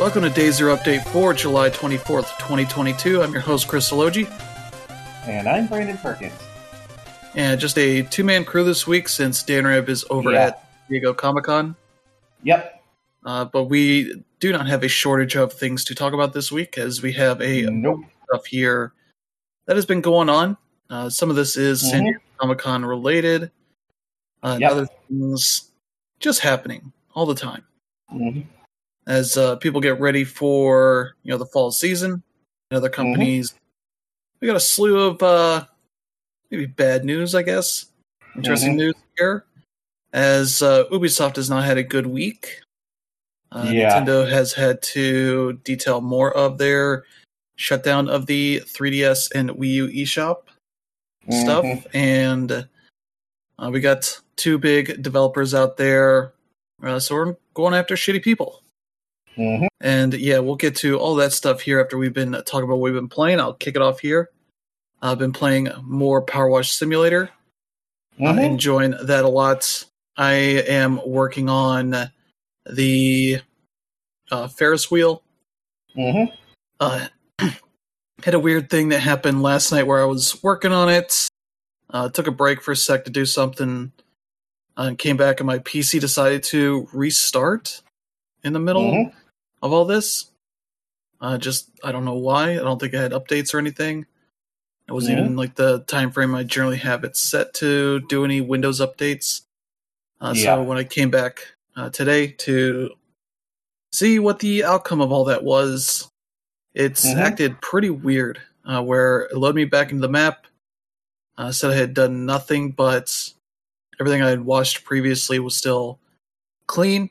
Welcome to Day Zero Update for July 24th, 2022. I'm your host, Chris Elogi, And I'm Brandon Perkins. and just a two man crew this week since Dan Rib is over Yeah. at Diego Comic Con. Yep. Uh, but we do not have a shortage of things to talk about this week as we have a Nope. stuff here that has been going on. Uh, some of this is San Mhm. Diego Comic Con related, uh, Yep. other things just happening all the time Mhm. As uh, people get ready for you know the fall season. And other companies, we got a slew of uh, maybe bad news, I guess. Interesting Mhm. news here, as uh, Ubisoft has not had a good week. Uh, Yeah. Nintendo has had to detail more of their shutdown of the 3DS and Wii U eShop stuff, Mhm. and uh, we got two big developers out there, uh, so we're going after shitty people. Mhm. And yeah, we'll get to all that stuff here after we've been talking about what we've been playing. I'll kick it off here. I've been playing more Power Wash Simulator, uh, Mhm. enjoying that a lot. I am working on the uh, Ferris wheel. Mhm. Uh, had a weird thing that happened last night where I was working on it. Uh, took a break for a sec to do something, uh, and came back, and my PC decided to restart in the middle Mhm. Of all this. Uh, just I don't know why. I don't think I had updates or anything. It wasn't Mhm. even like the time frame I generally have it set to do any Windows updates. Uh, Yeah. So when I came back uh, today to see what the outcome of all that was, it's Mhm. acted pretty weird. Uh, where it loaded me back into the map, uh, said I had done nothing, but everything I had watched previously was still clean.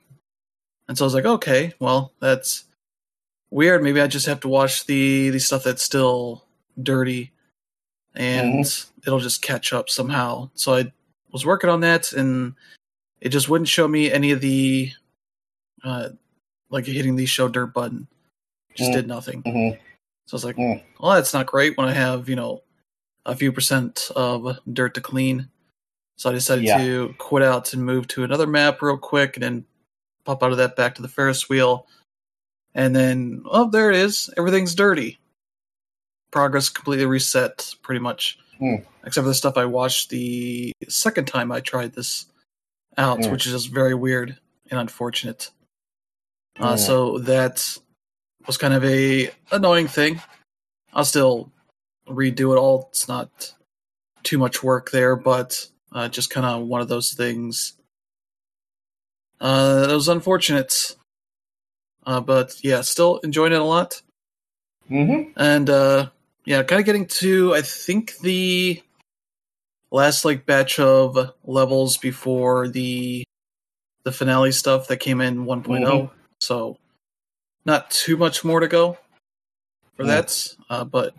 And so I was like, okay, well, that's weird. Maybe I just have to watch the the stuff that's still dirty, and it'll just catch up somehow. So I was working on that, and it just wouldn't show me any of the, uh, like hitting the show dirt button. Just Mm. did nothing. Mhm. So I was like, Mm. well, that's not great when I have, you know, a few percent of dirt to clean. So I decided Yeah. to quit out and move to another map real quick and then pop out of that back to the Ferris wheel. And then, oh, there it is. Everything's dirty. Progress completely reset, pretty much. Mm. Except for the stuff I watched the second time I tried this out, Mm. which is just very weird and unfortunate. Uh, Mm. So that was kind of a annoying thing. I'll still redo it all. It's not too much work there, but uh, just kind of one of those things. Uh, that was unfortunate. Uh, but yeah, still enjoying it a lot. Mhm. And uh, yeah, kind of getting to I think the last like batch of levels before the the finale stuff that came in 1 Mhm. So not too much more to go for Yeah. that. Uh, but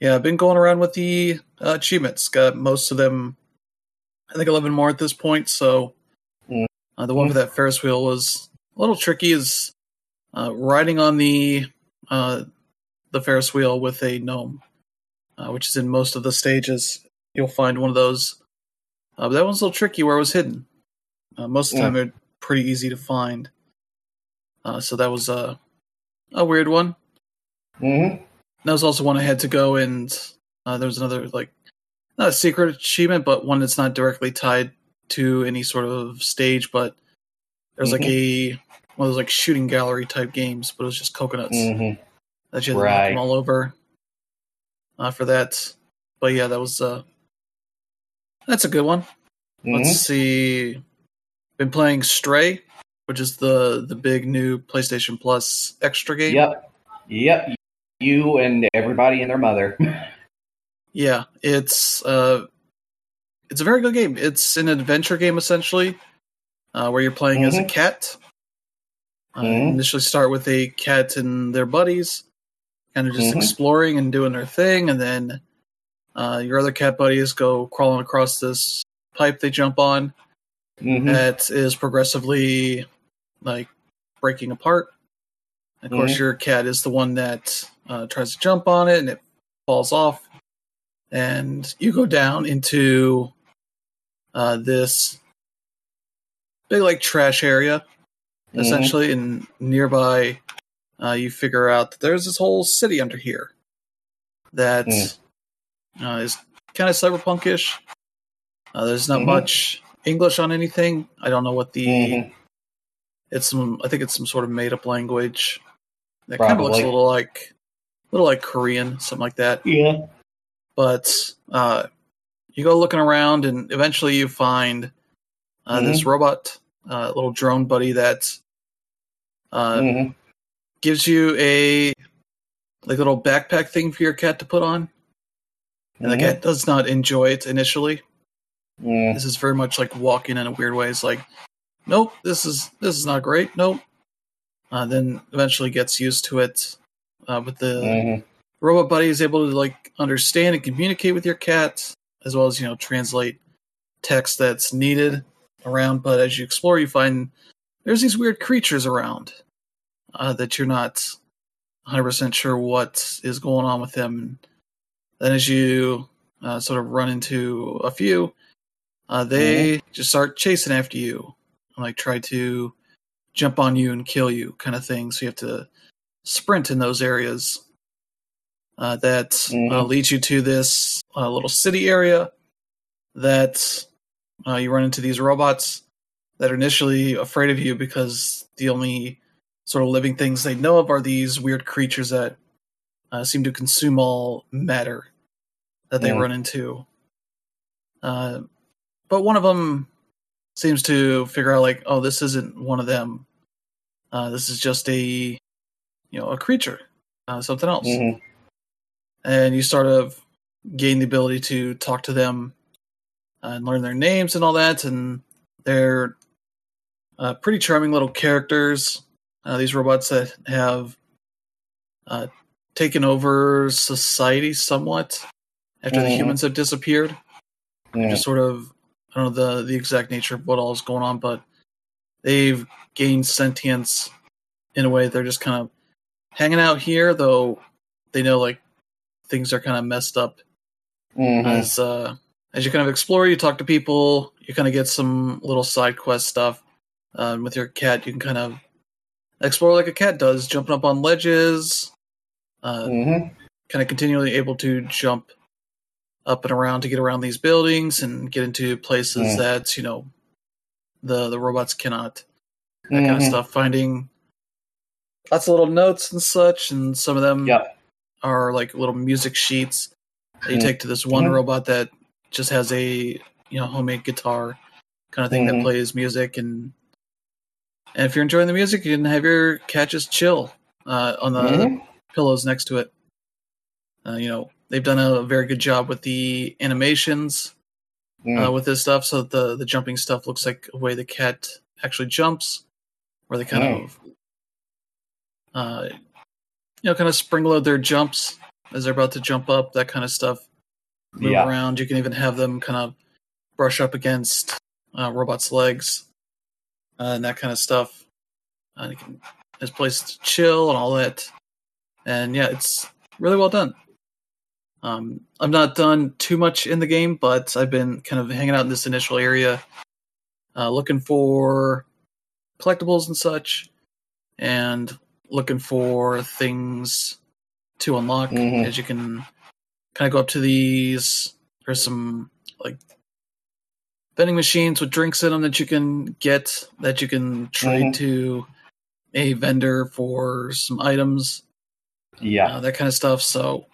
yeah, I've been going around with the uh, achievements. Got most of them. I think 11 more at this point. So Mm. Uh, the one Mm. for that Ferris wheel was a little tricky. Is uh, riding on the uh, the Ferris wheel with a gnome, uh, which is in most of the stages. You'll find one of those. Uh, but that one's a little tricky where it was hidden. Uh, most of the Yeah. time, they're pretty easy to find. Uh, so that was a a weird one. Mhm. That was also one I had to go and uh, there was another like not a secret achievement, but one that's not directly tied to any sort of stage, but there's like a one of those like shooting gallery type games, but it was just coconuts Mhm. that you had to knock them all over uh, for that. But yeah, that was uh that's a good one. Let's Mhm. see. Been playing Stray, which is the the big new PlayStation Plus extra game. Yep. Yep. You and everybody and their mother. Yeah, it's uh, it's a very good game. It's an adventure game essentially, uh, where you're playing as a Mhm. cat. Uh, Mhm. Initially, start with a cat and their buddies, kind of just Mhm. exploring and doing their thing, and then uh, your other cat buddies go crawling across this pipe they jump on Mhm. that is progressively like breaking apart. Of course, Mhm. your cat is the one that uh, tries to jump on it and it falls off, and you go down into uh, this big like trash area, Mhm. essentially, and nearby uh, you figure out that there's this whole city under here that Mm. uh, is kind of cyberpunkish. Uh, there's not Mhm. much English on anything. I don't know what the Mhm. it's some. I think it's some sort of made up language that kind of looks a little like, a little like Korean, something like that. Yeah. But uh, you go looking around, and eventually you find uh, this Mm-hmm. robot, uh, little drone buddy that uh, Mhm. gives you a like little backpack thing for your cat to put on, and the Mhm. cat does not enjoy it initially. Mm. This is very much like walking in a weird way. It's like, nope, this is this is not great. Nope. Uh, then eventually gets used to it. Uh, but the Mhm. robot buddy is able to like understand and communicate with your cat, as well as you know translate text that's needed around. But as you explore, you find there's these weird creatures around uh, that you're not 100 percent sure what is going on with them. Then as you uh, sort of run into a few, uh, they just start chasing after you, and, like try to jump on you and kill you, kind of thing. So you have to sprint in those areas. Uh, that uh, Mhm. leads you to this uh, little city area that uh, you run into these robots that are initially afraid of you because the only sort of living things they know of are these weird creatures that uh, seem to consume all matter that they run into. Uh, but one of them seems to figure out like, oh, this isn't one of them. Uh, this is just a, you know, a creature, uh, something else. Mhm. And you sort of gain the ability to talk to them and learn their names and all that. And they're uh, pretty charming little characters. Uh, these robots that have uh, taken over society somewhat after the Mhm. humans have disappeared Mm. just sort of I don't know the the exact nature of what all is going on, but they've gained sentience in a way they're just kind of hanging out here, though they know like things are kind of messed up Mhm. as uh as you kind of explore, you talk to people, you kind of get some little side quest stuff. Um, with your cat, you can kind of explore like a cat does, jumping up on ledges, uh, Mhm. kind of continually able to jump up and around to get around these buildings and get into places Mm. that you know the the robots cannot that kind of stuff finding lots of little notes and such and some of them Yep. Are like little music sheets that you Mm. take to this one Mhm. robot that just has a you know homemade guitar kind of thing that Mhm. plays music and and if you're enjoying the music you can have your cat just chill uh, on the Mhm. pillows next to it. Uh, you know, they've done a very good job with the animations uh, Mm. with this stuff, so that the the jumping stuff looks like a way the cat actually jumps, where they kind Mm. of, uh, know, kind of spring load their jumps as they're about to jump up, that kind of stuff. Move Yeah. around. You can even have them kind of brush up against uh, robots' legs uh, and that kind of stuff. Uh, you can there's place to chill and all that. And yeah, it's really well done. Um, I've not done too much in the game, but I've been kind of hanging out in this initial area, uh, looking for collectibles and such, and looking for things to unlock. Mhm. As you can kind of go up to these, there's some like vending machines with drinks in them that you can get that you can trade Mhm. to a vendor for some items Yeah. uh, that kind of stuff. So,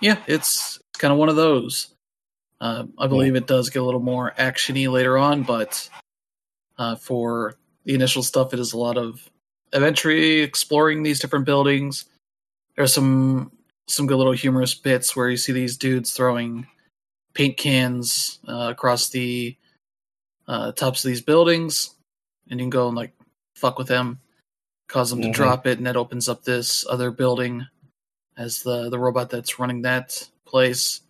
yeah, it's kind of one of those. Uh, I believe it does get a little more actiony later on, but uh, for the initial stuff, it is a lot of adventure, exploring these different buildings. There's some some good little humorous bits where you see these dudes throwing paint cans uh, across the uh, tops of these buildings, and you can go and like fuck with them, cause them Mhm. to drop it, and that opens up this other building as the the robot that's running that place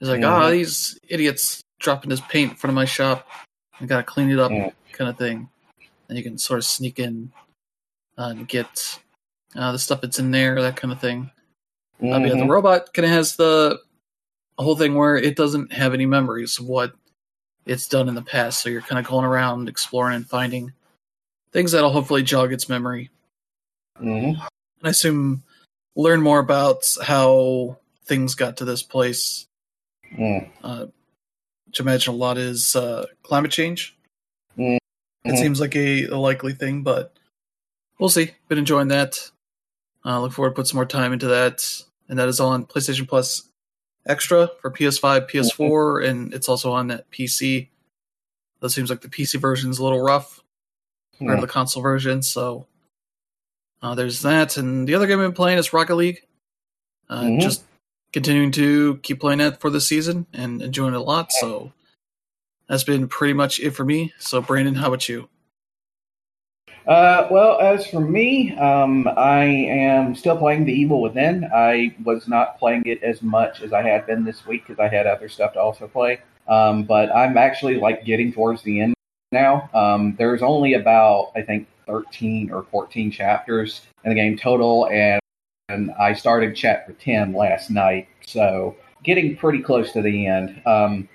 is like, ah, Mhm. these idiots dropping this paint in front of my shop. I gotta clean it up, Mm. kind of thing. And you can sort of sneak in uh, and get uh, the stuff that's in there, that kind of thing. But yeah, the Mhm. robot kind of has the whole thing where it doesn't have any memories of what it's done in the past. So you're kind of going around exploring and finding things that'll hopefully jog its memory. Mhm. I assume learn more about how things got to this place. Mm. Uh, which I imagine a lot is uh, climate change. Mhm. It seems like a, a likely thing, but we'll see. Been enjoying that. Uh, look forward to put some more time into that, and that is on PlayStation Plus Extra for PS5, PS4, and it's also on that PC. That seems like the PC version is a little rough compared to the console version, so uh, there's that. And the other game I've been playing is Rocket League. Uh, Mhm. Just continuing to keep playing that for the season and enjoying it a lot. So that's been pretty much it for me. So Brandon, how about you? Uh, well, as for me, um, I am still playing The Evil Within. I was not playing it as much as I had been this week because I had other stuff to also play. Um, but I'm actually like getting towards the end now. Um, there's only about I think 13 or 14 chapters in the game total, and, and I started chapter 10 last night, so getting pretty close to the end. Um,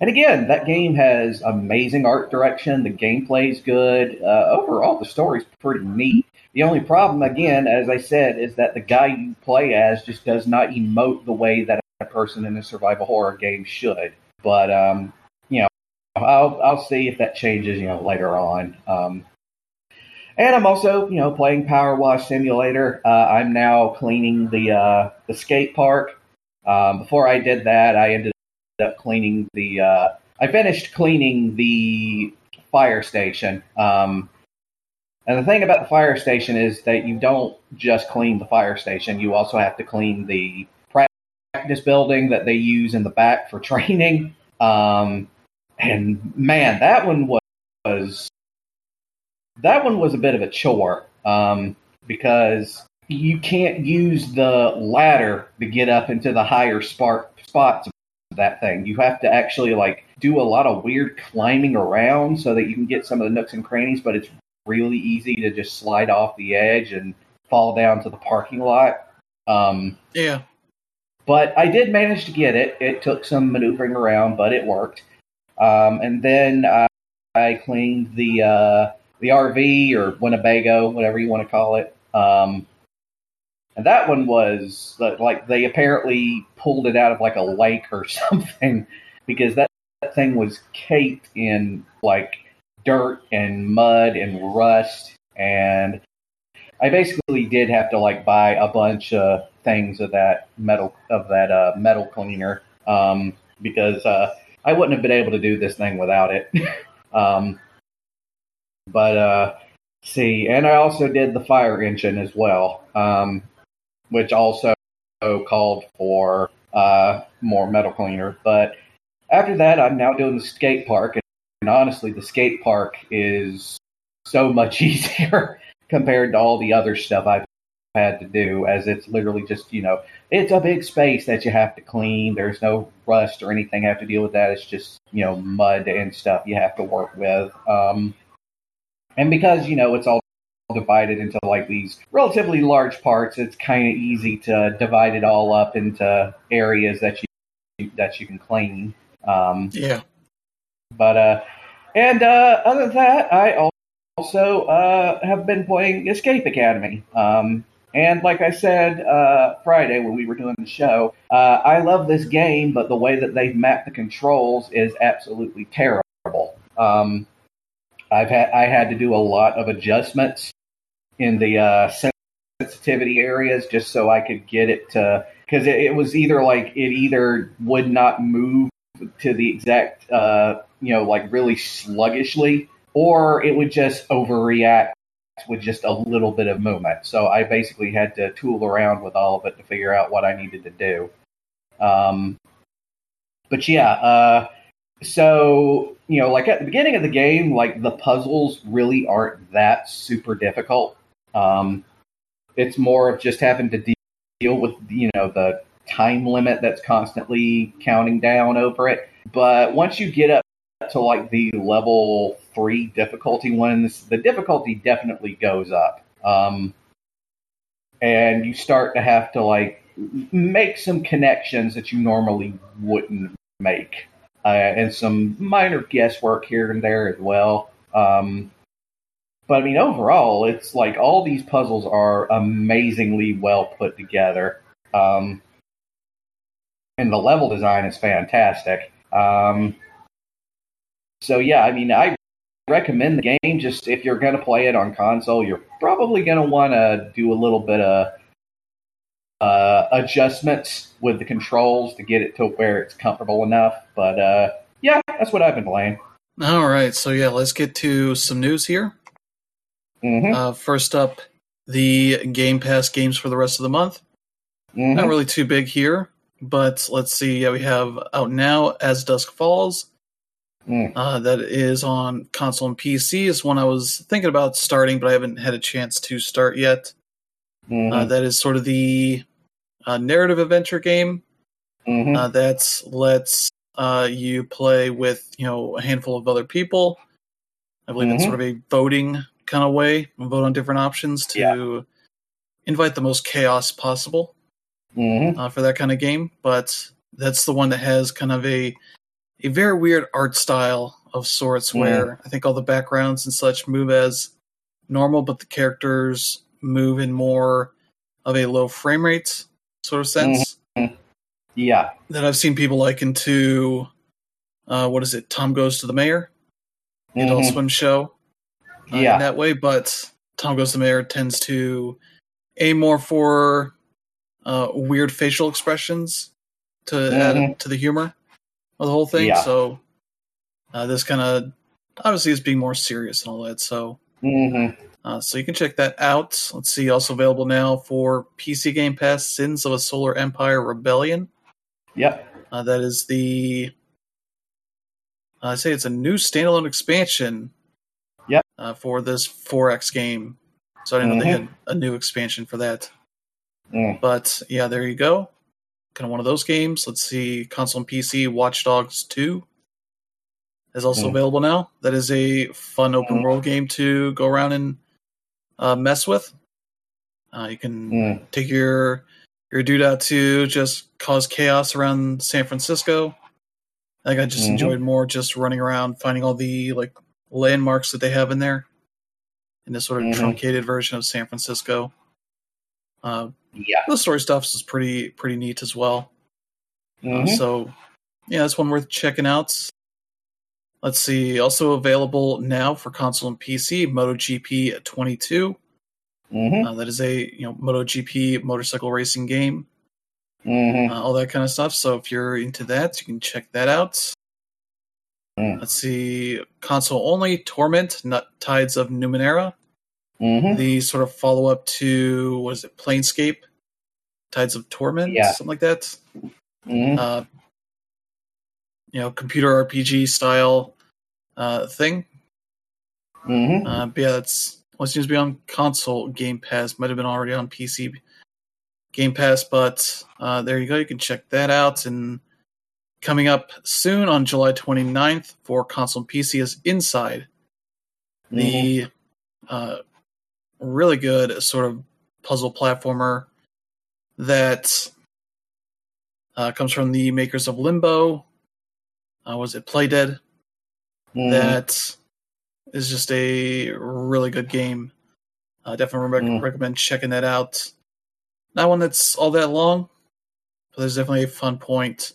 and again, that game has amazing art direction. The gameplay's good. Uh, overall, the story's pretty neat. The only problem, again, as I said, is that the guy you play as just does not emote the way that a person in a survival horror game should. But um, you know, I'll I'll see if that changes. You know, later on. Um, and I'm also, you know, playing Power Wash Simulator. Uh, I'm now cleaning the uh, the skate park. Um, before I did that, I ended up cleaning the. Uh, I finished cleaning the fire station. Um, and the thing about the fire station is that you don't just clean the fire station; you also have to clean the practice building that they use in the back for training. Um, and man, that one was, was that one was a bit of a chore um, because you can't use the ladder to get up into the higher spark spots that thing. You have to actually like do a lot of weird climbing around so that you can get some of the nooks and crannies, but it's really easy to just slide off the edge and fall down to the parking lot. Um, Yeah, but I did manage to get it. It took some maneuvering around, but it worked. Um, and then uh, I cleaned the uh, the RV or Winnebago, whatever you want to call it. Um, and that one was like they apparently pulled it out of like a lake or something because that, that thing was caked in like dirt and mud and rust and I basically did have to like buy a bunch of things of that metal of that uh, metal cleaner um, because uh, I wouldn't have been able to do this thing without it. um, but uh, see, and I also did the fire engine as well, um, which also called for uh, more metal cleaner. But after that, I'm now doing the skate park, and honestly, the skate park is so much easier compared to all the other stuff I've had to do, as it's literally just, you know, it's a big space that you have to clean. There's no rust or anything I have to deal with that. It's just, you know, mud and stuff you have to work with. Um, and because, you know, it's all divided into like these relatively large parts, it's kind of easy to divide it all up into areas that you that you can clean. Um, yeah. but uh, and uh, other than that, I also uh, have been playing Escape Academy. Um, and like I said uh, Friday when we were doing the show, uh, I love this game, but the way that they've mapped the controls is absolutely terrible. Um, I've had I had to do a lot of adjustments in the uh, sensitivity areas just so I could get it to because it, it was either like it either would not move to the exact uh, you know like really sluggishly or it would just overreact with just a little bit of movement. So I basically had to tool around with all of it to figure out what I needed to do. Um, but yeah, uh, so you know, like at the beginning of the game, like the puzzles really aren't that super difficult. Um, it's more of just having to de- deal with you know the time limit that's constantly counting down over it. But once you get up to like the level three difficulty ones, the difficulty definitely goes up. Um, and you start to have to like make some connections that you normally wouldn't make, uh, and some minor guesswork here and there as well. Um, but I mean, overall, it's like all these puzzles are amazingly well put together. Um, and the level design is fantastic. Um, so yeah, I mean, I recommend the game. Just if you're going to play it on console, you're probably going to want to do a little bit of uh, adjustments with the controls to get it to where it's comfortable enough. But uh, yeah, that's what I've been playing. All right, so yeah, let's get to some news here. Mm-hmm. Uh, first up, the Game Pass games for the rest of the month. Mm-hmm. Not really too big here, but let's see. Yeah, we have out now as Dusk Falls. Mm. Uh, that is on console and PC. Is one I was thinking about starting, but I haven't had a chance to start yet. Mhm. Uh, that is sort of the uh, narrative adventure game Mhm. uh, that lets uh, you play with you know a handful of other people. I believe it's Mhm. sort of a voting kind of way, and vote on different options to Yeah. invite the most chaos possible Mhm. uh, for that kind of game. But that's the one that has kind of a a very weird art style of sorts, Mm. where I think all the backgrounds and such move as normal, but the characters move in more of a low frame rate sort of sense Yeah. that I've seen people liken to uh, what is it? Tom Goes to the Mayor, the Adult Mhm. Swim show. Uh, Yeah. in that way, but Tom Goes to the Mayor tends to aim more for uh, weird facial expressions to add to the humor of the whole thing. Yeah. So uh, this kind of obviously is being more serious and all that. So Mhm. uh, so you can check that out. Let's see, also available now for PC Game Pass: Sins of a Solar Empire Rebellion. Yep. Uh, that is the. I say it's a new standalone expansion. Yep. Uh, for this 4X game, so I didn't know they had a new expansion for that. Mm. But yeah, there you go. Kind of one of those games. Let's see, console and PC. Watch Dogs 2 is also Mm. available now. That is a fun open Mm. world game to go around and uh, mess with. Uh, you can Mm. take your your dude out to just cause chaos around San Francisco. I think I just Mhm. enjoyed more just running around finding all the like landmarks that they have in there in this sort of Mhm. truncated version of San Francisco. Uh, Yeah. the story stuff is pretty pretty neat as well. Uh, Mhm. so yeah, that's one worth checking out. Let's see, also available now for console and PC, MotoGP 22. Mhm. Uh, that is a you know MotoGP motorcycle racing game, Mhm. uh, all that kind of stuff. So if you're into that, you can check that out. Mm. Let's see, console only Torment, Nut Tides of Numenera, Mhm. the sort of follow up to what is it, Planescape, Tides of Torment, Yeah. something like that. Mhm. Uh, you know, computer RPG style uh, thing. Mhm. Uh, but yeah, that's what seems to be on console Game Pass. Might have been already on PC Game Pass, but uh, there you go. You can check that out. And coming up soon on July 29th for console and PC is Inside, the uh, really good sort of puzzle platformer that uh, comes from the makers of Limbo. Uh, was it Playdead? Mhm. that is just a really good game. Uh, definitely rec- Mm. recommend checking that out. Not one that's all that long, but there's definitely a fun point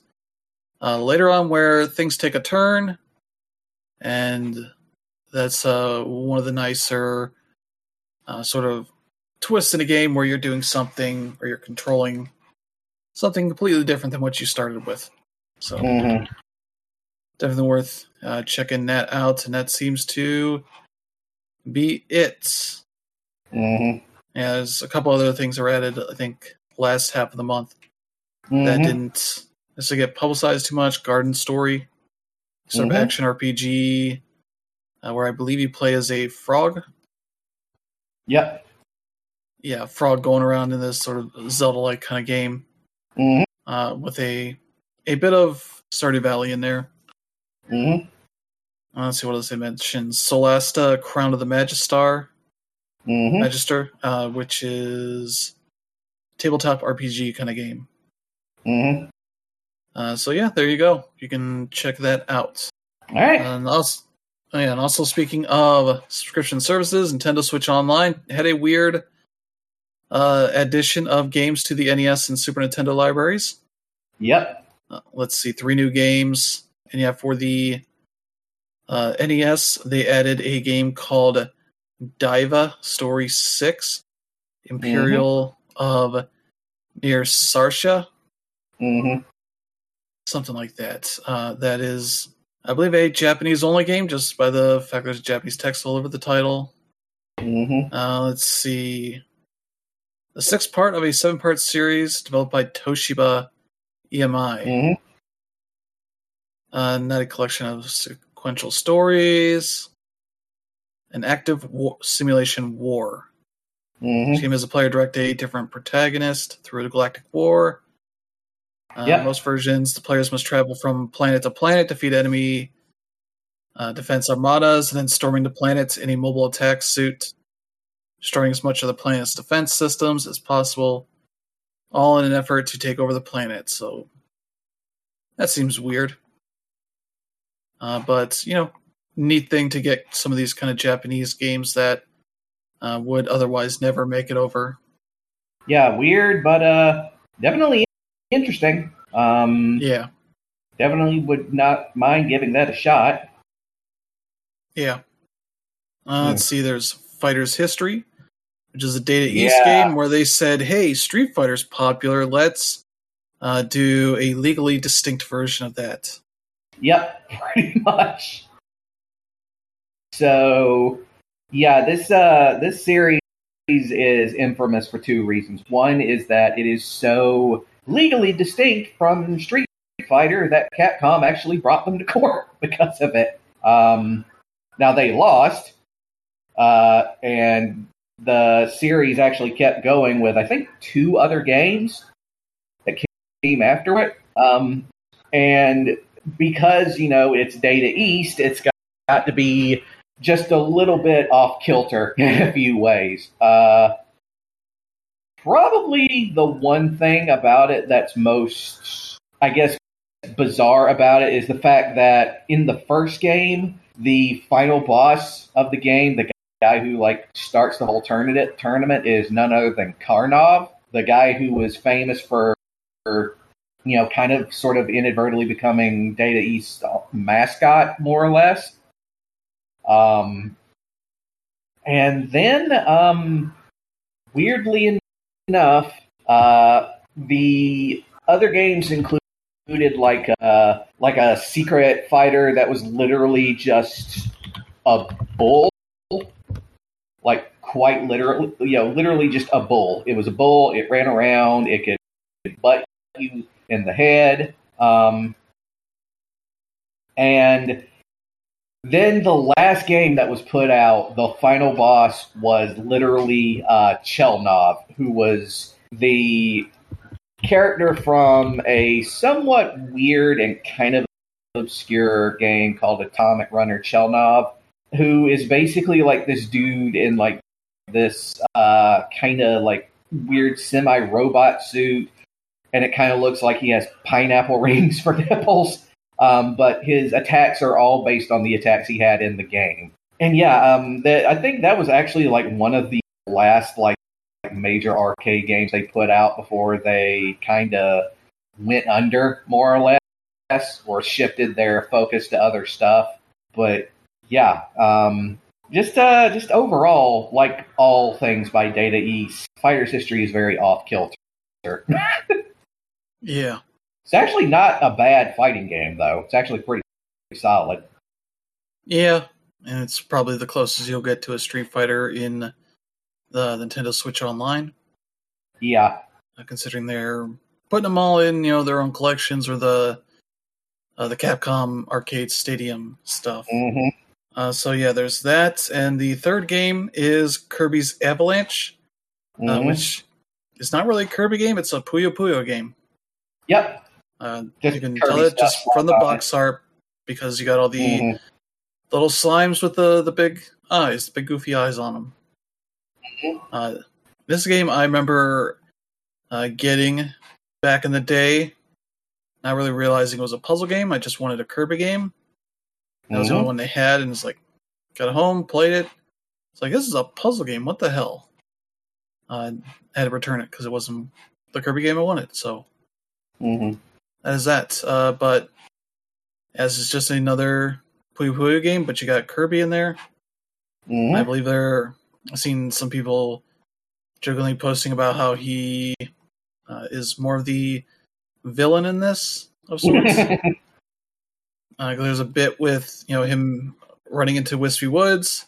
uh, later on where things take a turn, and that's uh, one of the nicer uh, sort of twists in a game where you're doing something or you're controlling something completely different than what you started with. So Mhm. definitely worth uh, checking that out. And that seems to be it. Mhm. Yeah, there's a couple other things that were added, I think, last half of the month that Mhm. Didn't necessarily get publicized too much. Garden Story, sort Mhm. of action RPG, uh, where I believe you play as a frog. Yep. Yeah, frog going around in this sort of Zelda-like kind of game Mhm. uh, with a a bit of Stardew Valley in there. Mhm. Uh, let's see what else they mentioned. Solasta, Crown of the Magistar, Mhm. Magister, uh, which is tabletop RPG kind of game. Mhm. Uh, so yeah, there you go. You can check that out. All right. And also, Oh yeah, and also speaking of subscription services, Nintendo Switch Online had a weird uh, addition of games to the NES and Super Nintendo libraries. Yep. Uh, let's see, three new games, and yeah, for the uh, NES, they added a game called Daiva Story Six, Imperial of near Sarsha, hmm something like that. Uh, that is, I believe, a Japanese only game, just by the fact there's Japanese text all over the title. hmm Uh, let's see. The sixth part of a seven part series developed by Toshiba EMI. hmm Uh, not a collection of sequential stories. An active war- simulation war. hmm This game has a player direct a different protagonist through the galactic war. Uh, Yep. Most versions, the players must travel from planet to planet, defeat enemy uh, defense armadas, and then storming the planets in a mobile attack suit, destroying as much of the planet's defense systems as possible, all in an effort to take over the planet. So that seems weird. Uh, but, you know, neat thing to get some of these kind of Japanese games that uh, would otherwise never make it over. Yeah, weird, but uh, definitely interesting. Um, Yeah, definitely would not mind giving that a shot. yeah. Uh, Let's see. There's Fighter's History, which is a Data Yeah. East game where they said, "Hey, Street Fighter's popular. Let's uh, do a legally distinct version of that." Yep, pretty much. So, yeah, this uh, this series is infamous for two reasons. One is that it is so legally distinct from Street Fighter that Capcom actually brought them to court because of it. Um, now they lost, uh, and the series actually kept going with I think two other games that came after it. Um, and because you know it's Data East, it's got, got to be just a little bit off kilter in a few ways. Uh, probably the one thing about it that's most, I guess, bizarre about it is the fact that in the first game, the final boss of the game, the guy who like starts the whole tournament tournament, is none other than Karnov, the guy who was famous for, you know, kind of sort of inadvertently becoming Data East mascot, more or less. Um, and then, um, weirdly enough, uh, the other games included like a, like a secret fighter that was literally just a bull, like quite literally, you know, literally just a bull. It was a bull. It ran around. It could butt you in the head. Um, and then the last game that was put out, the final boss was literally uh, Chelnov, who was the character from a somewhat weird and kind of obscure game called Atomic Runner Chelnov, who is basically like this dude in like this uh, kind of like weird semi robot suit, and it kind of looks like he has pineapple rings for nipples. Um, but his attacks are all based on the attacks he had in the game. And yeah, um, that I think that was actually like one of the last like major arcade games they put out before they kind of went under, more or less, or shifted their focus to other stuff. But yeah, um, just uh, just overall, like all things by Data East, Fighter's history is very off kilter. Yeah. It's actually not a bad fighting game, though. It's actually pretty solid. Yeah, and it's probably the closest you'll get to a Street Fighter in the Nintendo Switch Online, Yeah, uh, considering they're putting them all in, you know, their own collections or the uh, the Capcom Arcade Stadium stuff. hmm Uh, so yeah, there's that, and the third game is Kirby's Avalanche, uh, Mhm. which is not really a Kirby game; it's a Puyo Puyo game. yep. Uh, you can tell it just from the box art because you got all the Mhm. little slimes with the the big eyes, the big goofy eyes on them. Mhm. Uh, this game I remember uh, getting back in the day, not really realizing it was a puzzle game. I just wanted a Kirby game. That was the Mhm. only one they had, and it's like, got home, played it. It's like this is a puzzle game. What the hell? Uh, I had to return it because it wasn't the Kirby game I wanted. So hmm that is that. Uh, but as it's just another Puyo Puyo game, but you got Kirby in there. hmm I believe there. I've seen some people jokingly posting about how he uh, is more of the villain in this of sorts. uh, there's a bit with you know him running into Wispy Woods.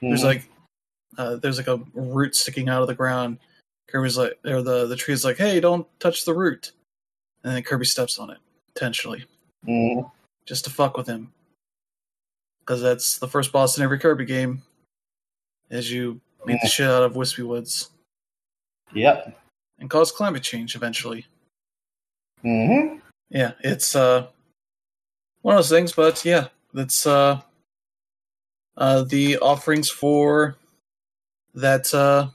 There's like uh, there's like a root sticking out of the ground. Kirby's like, or the the tree's like, hey, don't touch the root, and then Kirby steps on it intentionally Mhm. just to fuck with him. Because that's the first boss in every Kirby game, as you beat the shit out of Wispy Woods Yep. and cause climate change eventually. hmm Yeah, it's uh one of those things, but yeah, that's uh uh the offerings for that uh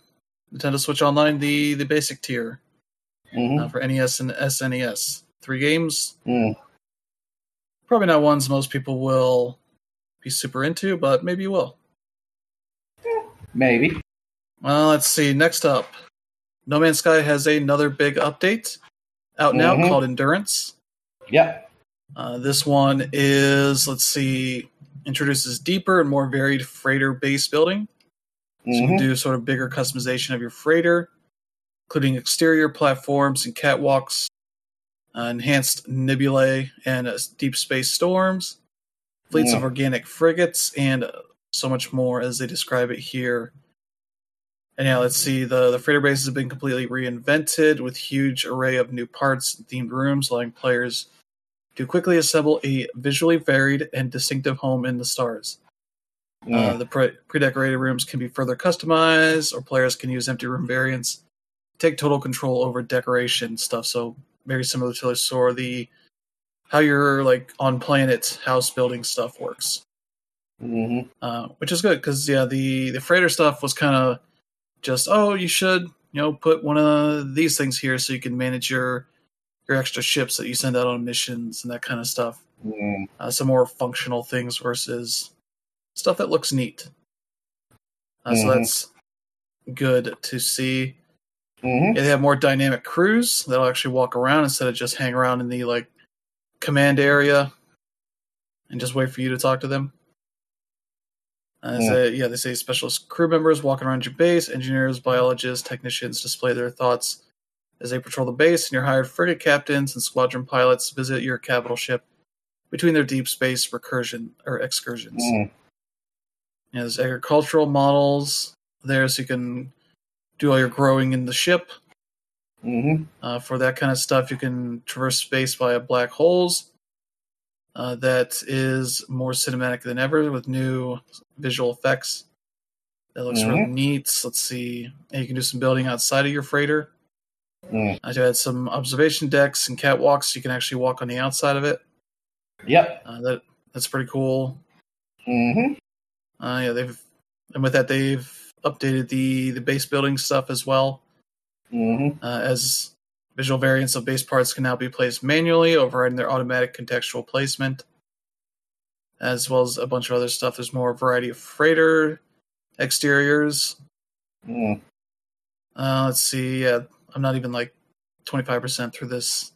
Nintendo Switch Online, the the basic tier hmm uh, for NES and SNES. Three games, mm probably not ones most people will be super into, but maybe you will. Maybe. Well, let's see. Next up, No Man's Sky has another big update out now Mhm. called Endurance. Yeah. Uh, this one is, let's see, introduces deeper and more varied freighter base building. So you hmm can do sort of bigger customization of your freighter, including exterior platforms and catwalks, uh, enhanced nebulae and uh, deep space storms, fleets Yeah. of organic frigates, and uh, so much more as they describe it here. And yeah, let's see. The, the freighter base has been completely reinvented with huge array of new parts and themed rooms, allowing players to quickly assemble a visually varied and distinctive home in the stars. Yeah. Uh, the pre- pre-decorated rooms can be further customized, or players can use empty room variants. Take total control over decoration stuff. So very similar to sort of the how your like on planet house building stuff works, hmm uh, which is good because yeah, the the freighter stuff was kind of just oh you should you know put one of these things here so you can manage your your extra ships that you send out on missions and that kind of stuff mm uh, some more functional things versus stuff that looks neat. Uh, So Mhm. that's good to see. Hmm Yeah, they have more dynamic crews that'll actually walk around instead of just hang around in the like command area and just wait for you to talk to them. Uh, Yeah. so, yeah, they say specialist crew members walking around your base, engineers, biologists, technicians display their thoughts as they patrol the base, and your hired frigate captains and squadron pilots visit your capital ship between their deep space recursion or excursions. mm Yeah, there's agricultural models there, so you can do all your growing in the ship. hmm Uh, for that kind of stuff, you can traverse space via black holes. Uh, that is more cinematic than ever with new visual effects. That looks really neat. Let's see. And you can do some building outside of your freighter. mm I had some observation decks and catwalks. So you can actually walk on the outside of it. Yep. Uh, that that's pretty cool. hmm Uh, yeah, they've and with that they've updated the the base building stuff as well. hmm uh, as visual variants of base parts can now be placed manually, overriding their automatic contextual placement, as well as a bunch of other stuff. There's more variety of freighter exteriors. mm Uh, let's see. Yeah, I'm not even like 25% through this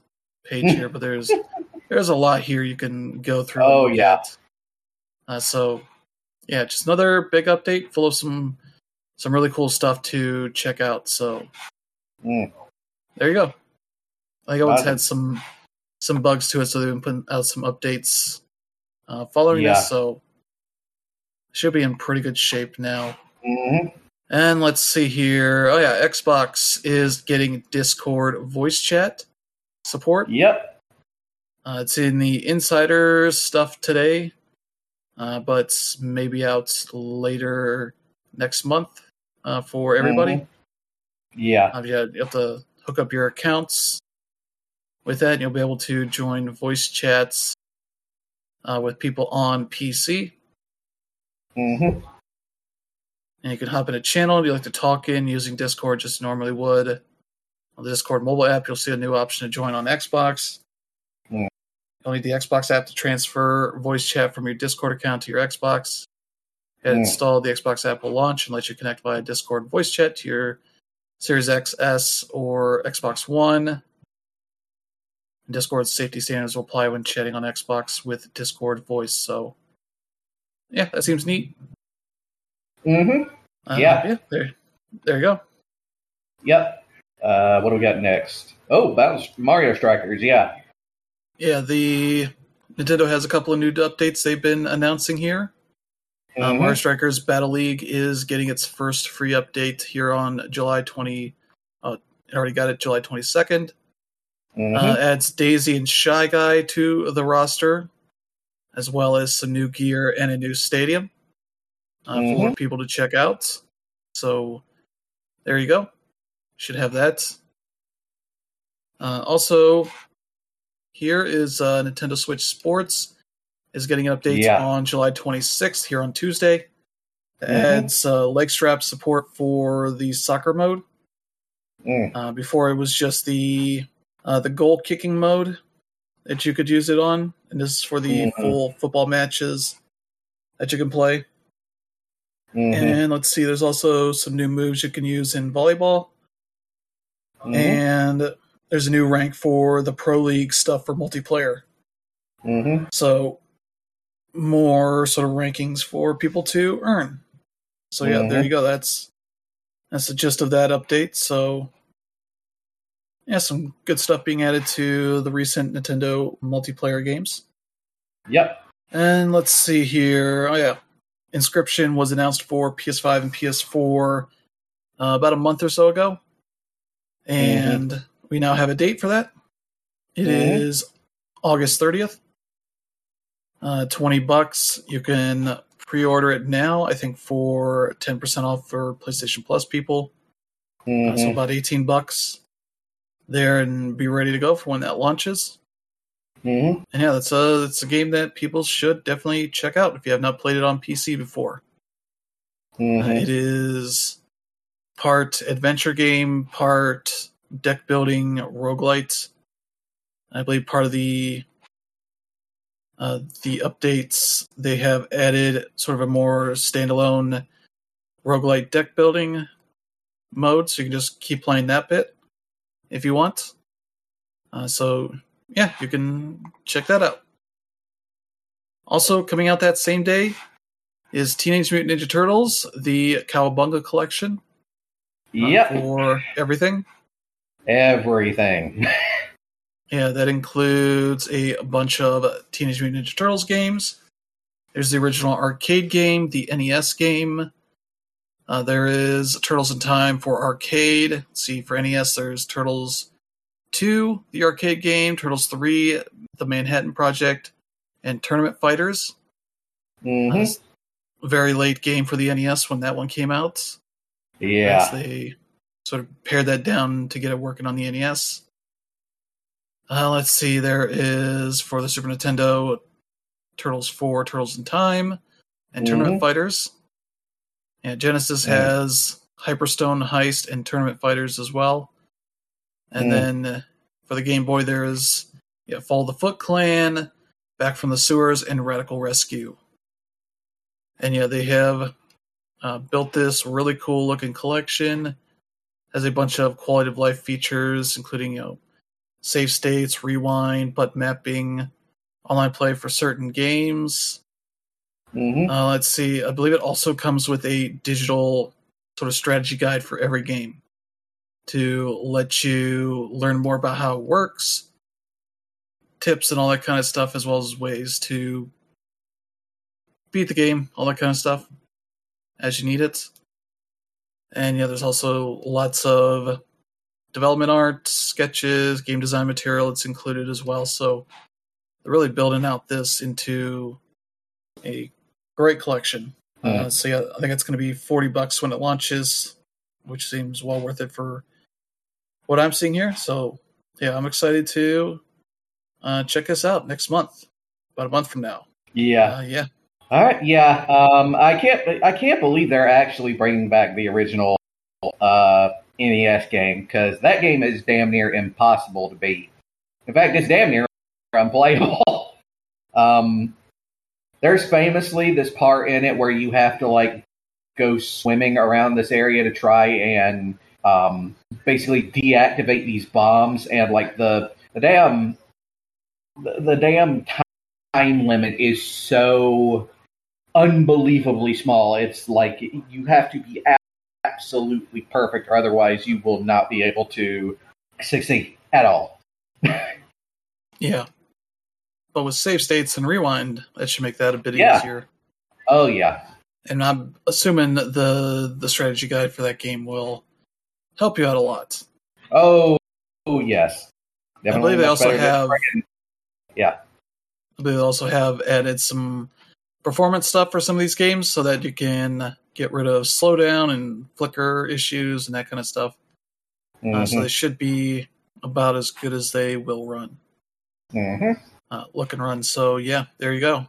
page here, but there's there's a lot here you can go through. Oh, yeah. Uh, so yeah, just another big update full of some some really cool stuff to check out. So Mm. there you go. I think it's had some some bugs to it, so they've been putting out some updates uh, following Yeah. this. So should be in pretty good shape now. hmm And let's see here. Oh yeah, Xbox is getting Discord voice chat support. Yep. Uh, it's in the insider stuff today, uh, but maybe out later next month uh, for everybody. Mhm. Yeah. Uh, you, have, you have to hook up your accounts with that, and you'll be able to join voice chats uh, with people on PC. hmm And you can hop in a channel if you like to talk in using Discord just normally would. On the Discord mobile app, you'll see a new option to join on Xbox. Hmm. You'll need the Xbox app to transfer voice chat from your Discord account to your Xbox. It Mm. installed the Xbox app will launch and let you connect via Discord voice chat to your Series XS or Xbox One. Discord safety standards will apply when chatting on Xbox with Discord voice. So, yeah, that seems neat. Mm-hmm. Uh, Yeah. yeah. There, there you go. Yep. Uh, what do we got next? Oh, that was Mario Strikers. Yeah. Yeah, the Nintendo has a couple of new updates they've been announcing here. Uh, Mhm. Mario Strikers Battle League is getting its first free update here on July 20. Uh, it already got it July 22nd. Mhm. Uh, adds Daisy and Shy Guy to the roster, as well as some new gear and a new stadium uh, for Mhm. people to check out. So there you go. Should have that. Uh, also, here is uh, Nintendo Switch Sports is getting an update Yeah. on July 26th here on Tuesday. It Mhm. adds uh, leg strap support for the soccer mode. Mm. Uh, before it was just the uh, the goal kicking mode that you could use it on, and this is for the Mhm. full football matches that you can play. Mhm. And let's see, there's also some new moves you can use in volleyball, Mhm. and there's a new rank for the pro league stuff for multiplayer. Mhm. So more sort of rankings for people to earn. So yeah, there Mhm. you go. That's that's the gist of that update. So yeah, some good stuff being added to the recent Nintendo multiplayer games. Yep. And let's see here. Oh yeah, Inscryption was announced for PS5 and PS4 uh, about a month or so ago, and we now have a date for that. It is Mhm. August thirtieth. Uh, Twenty bucks. You can pre-order it now. I think for ten percent off for PlayStation Plus people. Uh, so Mhm. about eighteen bucks there, and be ready to go for when that launches. Mhm. And yeah, that's a that's a game that people should definitely check out if you have not played it on PC before. Uh, Mhm. it is part adventure game, part deck building roguelite. I believe part of the uh, the updates they have added sort of a more standalone roguelite deck building mode, so you can just keep playing that bit if you want. Uh, so yeah, you can check that out. Also coming out that same day is Teenage Mutant Ninja Turtles, the Cowabunga collection uh, Yep. for everything. Everything. Yeah, that includes a bunch of Teenage Mutant Ninja Turtles games. There's the original arcade game, the NES game. Uh, there is Turtles in Time for arcade. Let's see, for NES, there's Turtles 2, the arcade game, Turtles 3, the Manhattan Project, and Tournament Fighters. Uh, Mhm. it's a very late game for the NES when that one came out. As Yeah. they sort of pared that down to get it working on the NES. Uh, let's see, there is for the Super Nintendo Turtles 4, Turtles in Time, and Tournament Mhm. Fighters. And Genesis Yeah. has Hyperstone Heist and Tournament Fighters as well. And Mm. then uh, for the Game Boy, there's yeah, Fall of the Foot Clan, Back from the Sewers, and Radical Rescue. And yeah, they have uh, built this really cool looking collection. Has a bunch of quality of life features, including you know save states, rewind, button mapping, online play for certain games. Mhm. Uh, let's see. I believe it also comes with a digital sort of strategy guide for every game to let you learn more about how it works, tips and all that kind of stuff, as well as ways to beat the game, all that kind of stuff as you need it. And yeah, there's also lots of development art, sketches, game design material. It's included as well. So they're really building out this into a great collection. Uh, so yeah, I think it's going to be forty bucks when it launches, which seems well worth it for what I'm seeing here. So yeah, I'm excited to uh, check this out next month, about a month from now. Yeah. Uh, yeah, All right. Yeah. Um, I can't. I can't believe they're actually bringing back the original uh, NES game because that game is damn near impossible to beat. In fact, it's damn near unplayable. um, there's famously this part in it where you have to like go swimming around this area to try and um, basically deactivate these bombs and like the the damn the, the damn time limit is so unbelievably small. It's like you have to be absolutely perfect, or otherwise you will not be able to succeed at all. Yeah. But with save states and rewind, that should make that a bit Yeah. easier. Oh yeah, And I'm assuming the the strategy guide for that game will help you out a lot. oh, oh yes. I believe they also have yeah. I believe they also have added some performance stuff for some of these games so that you can get rid of slowdown and flicker issues and that kind of stuff. Uh, so Mhm, they should be about as good as they will run. mhm. uh, look and run. So yeah, there you go.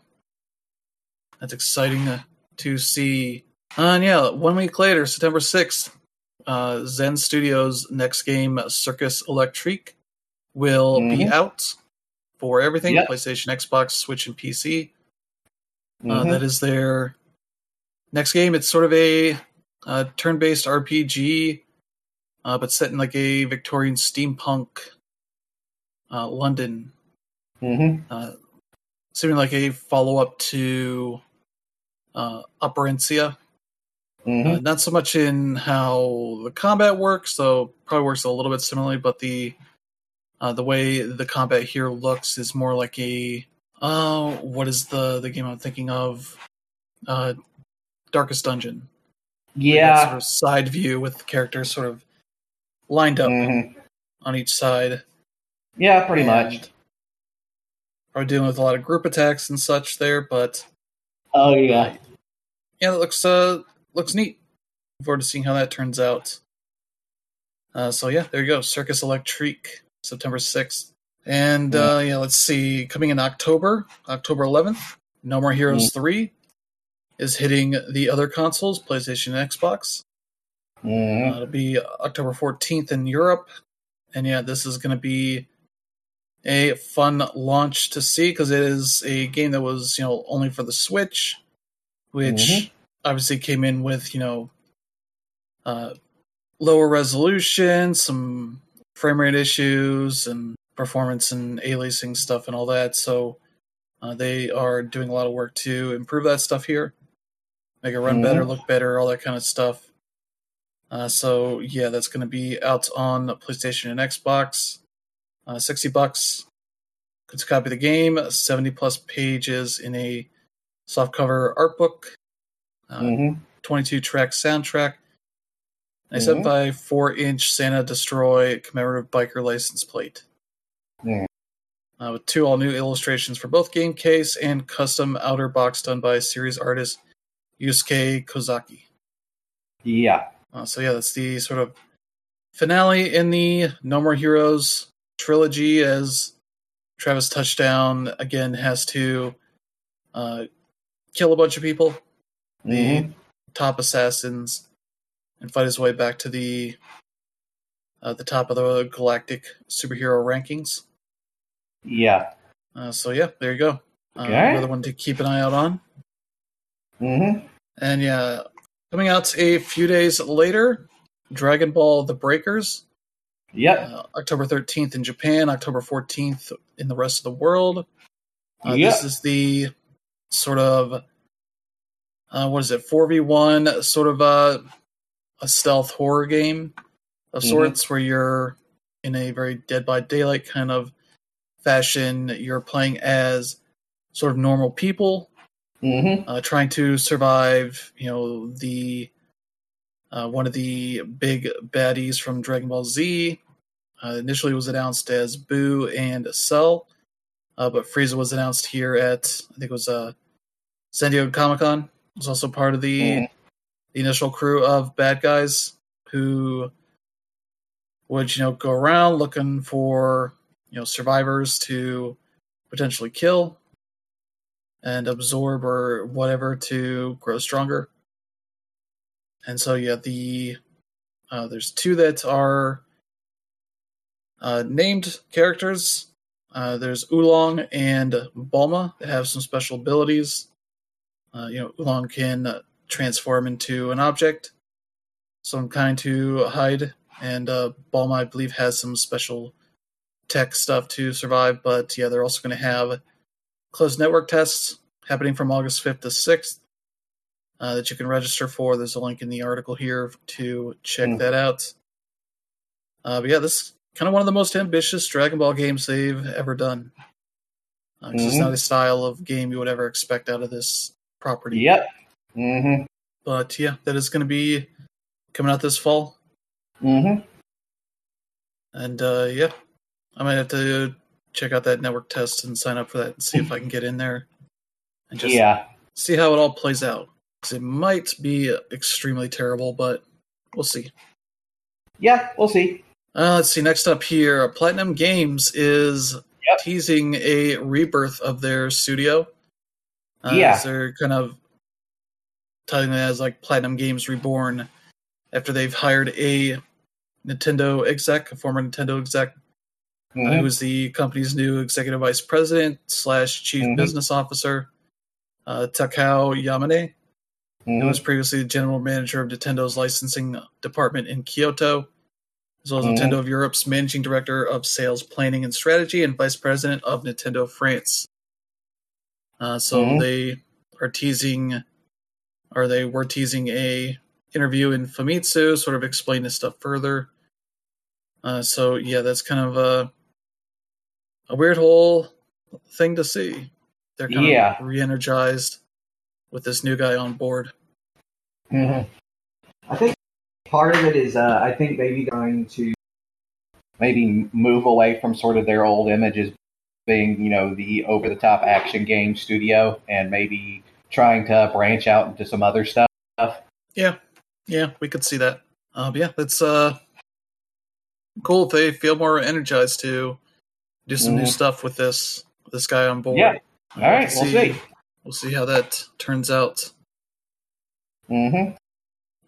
That's exciting to, to see. Uh, and yeah, one week later, September sixth, uh, Zen Studios' next game, Circus Electrique, will be Mhm. out for everything: Yep. PlayStation, Xbox, Switch, and PC. Uh, Mhm. that is their next game. It's sort of a uh, turn-based RPG, uh, but set in like a Victorian steampunk uh, London Mhm. uh, seeming like a follow up to uh, Operencia. Mhm. Uh, not so much in how the combat works, though probably works a little bit similarly. But the uh, the way the combat here looks is more like a uh, what is the the game I'm thinking of? Uh, Darkest Dungeon. Yeah. sort of side view with the characters sort of lined up Mhm. on each side. Yeah, pretty much. and Are dealing with a lot of group attacks and such there, but Oh yeah. yeah, that looks uh looks neat. Looking forward to seeing how that turns out. Uh, so yeah, there you go, Circus Electrique, September sixth, and uh, yeah, let's see, coming in October, October eleventh, No More Heroes three is hitting the other consoles, PlayStation and Xbox. Mhm. Uh, it'll be October fourteenth in Europe, and yeah, this is going to be a fun launch to see because it is a game that was you know only for the Switch, which Mhm. obviously came in with you know uh, lower resolution, some frame rate issues, and performance and aliasing stuff and all that. So uh, they are doing a lot of work to improve that stuff here, make it run Mhm. better, look better, all that kind of stuff. Uh, so yeah, that's going to be out on PlayStation and Xbox. Uh, Sixty bucks. Good to copy the game. Seventy plus pages in a softcover art book. Uh, Mhm. 22 track soundtrack. 7 by 4 inch Santa Destroy commemorative biker license plate. Mhm. Uh, with two all new illustrations for both game case and custom outer box done by series artist Yusuke Kozaki. Yeah. Uh, so yeah, that's the sort of finale in the No More Heroes trilogy as Travis Touchdown again has to uh, kill a bunch of people, the Mhm. top assassins, and fight his way back to the uh, the top of the galactic superhero rankings. Yeah. Uh, so yeah, there you go. Uh, Okay. Another one to keep an eye out on. Mhm. And yeah, coming out a few days later, Dragon Ball: The Breakers. Yep. uh, October 13th in Japan, October 14th in the rest of the world. Uh, Yeah. This is the sort of uh, what is it? 4v1 sort of a, a stealth horror game of Mhm. sorts where you're in a very Dead by Daylight kind of fashion. You're playing as sort of normal people Mhm. uh, trying to survive. You know the uh, one of the big baddies from Dragon Ball Z. Uh, initially was announced as Boo and Cell, uh, but Frieza was announced here at I think it was uh, San Diego Comic Con. Was also part of the Mhm. the initial crew of bad guys who would you know go around looking for you know survivors to potentially kill and absorb or whatever to grow stronger. And so yeah, the uh, there's two that are uh, named characters. Uh, there's Oolong and Bulma that have some special abilities. uh, you know, Oolong can transform into an object, some kind to hide, and uh, Bulma, I believe, has some special tech stuff to survive. But yeah, they're also going to have closed network tests happening from August 5th to 6th uh, that you can register for. There's a link in the article here to check Mm. that out. Uh, but yeah, this is kind of one of the most ambitious Dragon Ball games they've ever done. Uh, 'cause It's Mhm. not a style of game you would ever expect out of this property. Yep. Mm-hmm. But yeah, that is going to be coming out this fall. Mm-hmm. And uh, yeah, I might have to check out that network test and sign up for that and see if I can get in there and just Yeah. see how it all plays out. 'Cause it might be extremely terrible, but we'll see. Yeah, we'll see. Uh, let's see. Next up here, Platinum Games is Yep. teasing a rebirth of their studio. Uh, Yeah. They're kind of titling it as like Platinum Games Reborn after they've hired a Nintendo exec, a former Nintendo exec, uh, Mhm. who is the company's new executive vice president slash chief Mhm. business officer, uh, Takao Yamane. He Mhm. was previously the general manager of Nintendo's licensing department in Kyoto, as well as Mhm. Nintendo of Europe's managing director of sales planning and strategy and vice president of Nintendo France. Uh, so Mhm. they are teasing, or they were teasing a interview in Famitsu, sort of explain this stuff further. Uh, so yeah, that's kind of a a weird whole thing to see. They're kind Yeah. of re-energized with this new guy on board. Mhm. I think part of it is uh, I think maybe going to Maybe move away from sort of their old images being, you know, the over the top action game studio and maybe trying to branch out into some other stuff. Yeah, yeah, we could see that. But yeah, it's uh cool if they feel more energized to do some new Mhm. stuff with this this guy on board. Yeah. Uh, All right, we'll see. We'll see how that turns out. Mm-hmm.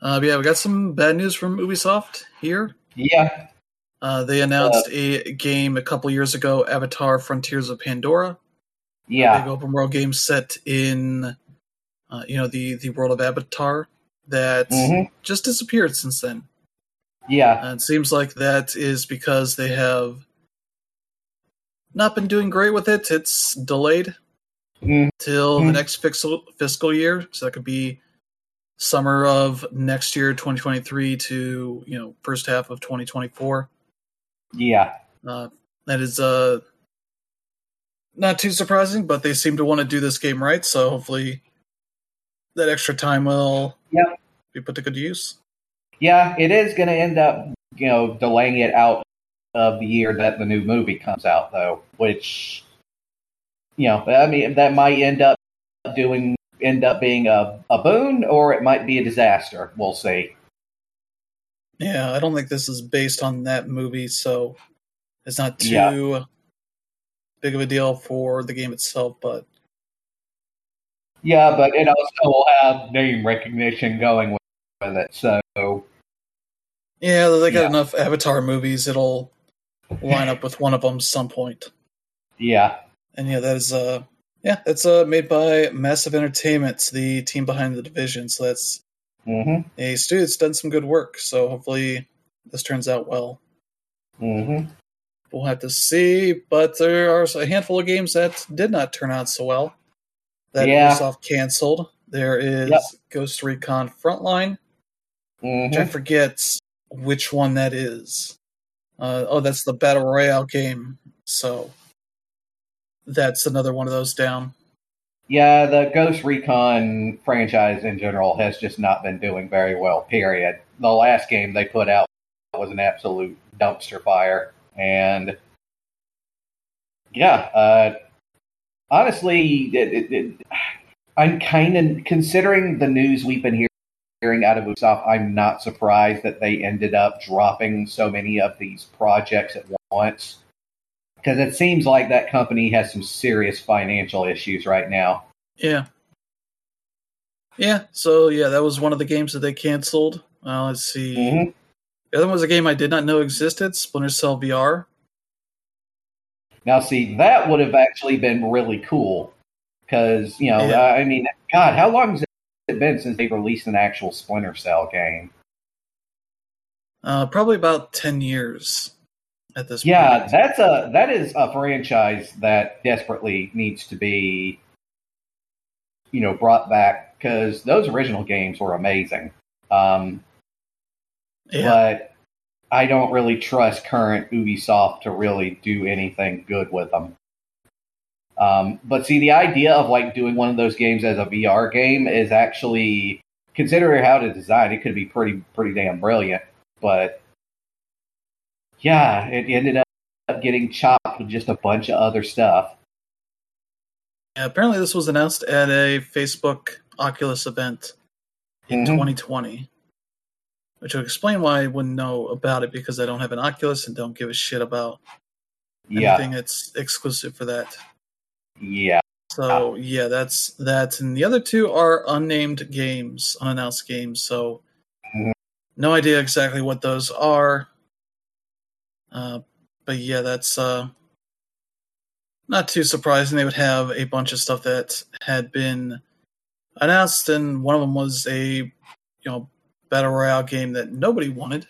Uh, yeah, we got some bad news from Ubisoft here. Yeah. Uh, they announced a game a couple years ago, Avatar: Frontiers of Pandora. Yeah. big open world game set in, uh, you know, the the world of Avatar that Mhm. just disappeared since then. Yeah. And it seems like that is because they have not been doing great with it. It's delayed Mhm. till the Mhm. next fiscal fiscal year, so that could be summer of next year, 2023 to you know first half of 2024. Yeah. Uh, that is uh not too surprising, but they seem to want to do this game right, so hopefully that extra time will Yep. be put to good use. Yeah. It is going to end up, you know, delaying it out of the year that the new movie comes out, though, which, you know, I mean, that might end up doing end up being a, a boon or it might be a disaster. We'll see. Yeah, I don't think this is based on that movie, so it's not too Yeah. big of a deal for the game itself. But Yeah, but it also will have name recognition going with, it. So yeah, they got Yeah. enough Avatar movies; it'll line up with one of them some point. yeah, And yeah, that is uh, yeah, it's uh made by Massive Entertainment, the team behind the Division. So that's hmm a studio that's done some good work. So hopefully this turns out well. hmm We'll have to see, but there are a handful of games that did not turn out so well. That Yeah. Ubisoft canceled. There is Yep. Ghost Recon Frontline, hmm which I forget which one that is. Uh, oh, that's the Battle Royale game. So that's another one of those down. yeah. The Ghost Recon franchise in general has just not been doing very well. Period. The last game they put out was an absolute dumpster fire, and yeah, uh, honestly, it, it, it, I'm kind of considering the news we've been hearing. Hearing out of Ubisoft, I'm not surprised that they ended up dropping so many of these projects at once. Because it seems like that company has some serious financial issues right now. Yeah. Yeah, so yeah, that was one of the games that they canceled. Uh, let's see. Mhm. The other one was a game I did not know existed, Splinter Cell VR. Now, see, that would have actually been really cool Because you know, Yeah. uh, I mean, God, how long has it been since they've released an actual Splinter Cell game? Uh, probably about ten years at this Yeah, point. that's a that is a franchise that desperately needs to be, you know, brought back because those original games were amazing. Um, Yeah. But I don't really trust current Ubisoft to really do anything good with them. Um, but see, the idea of like doing one of those games as a VR game is actually, considering how to design, it could be pretty pretty damn brilliant. But yeah, it ended up getting chopped with just a bunch of other stuff. Yeah, apparently, this was announced at a Facebook Oculus event in Mhm. 2020, which would explain why I wouldn't know about it because I don't have an Oculus and don't give a shit about Yeah, anything that's exclusive for that. Yeah, So yeah, that's that, and the other two are unnamed games, unannounced games. So Mhm. no idea exactly what those are. Uh, but yeah, that's uh, not too surprising. They would have a bunch of stuff that had been announced, and one of them was a you know battle royale game that nobody wanted.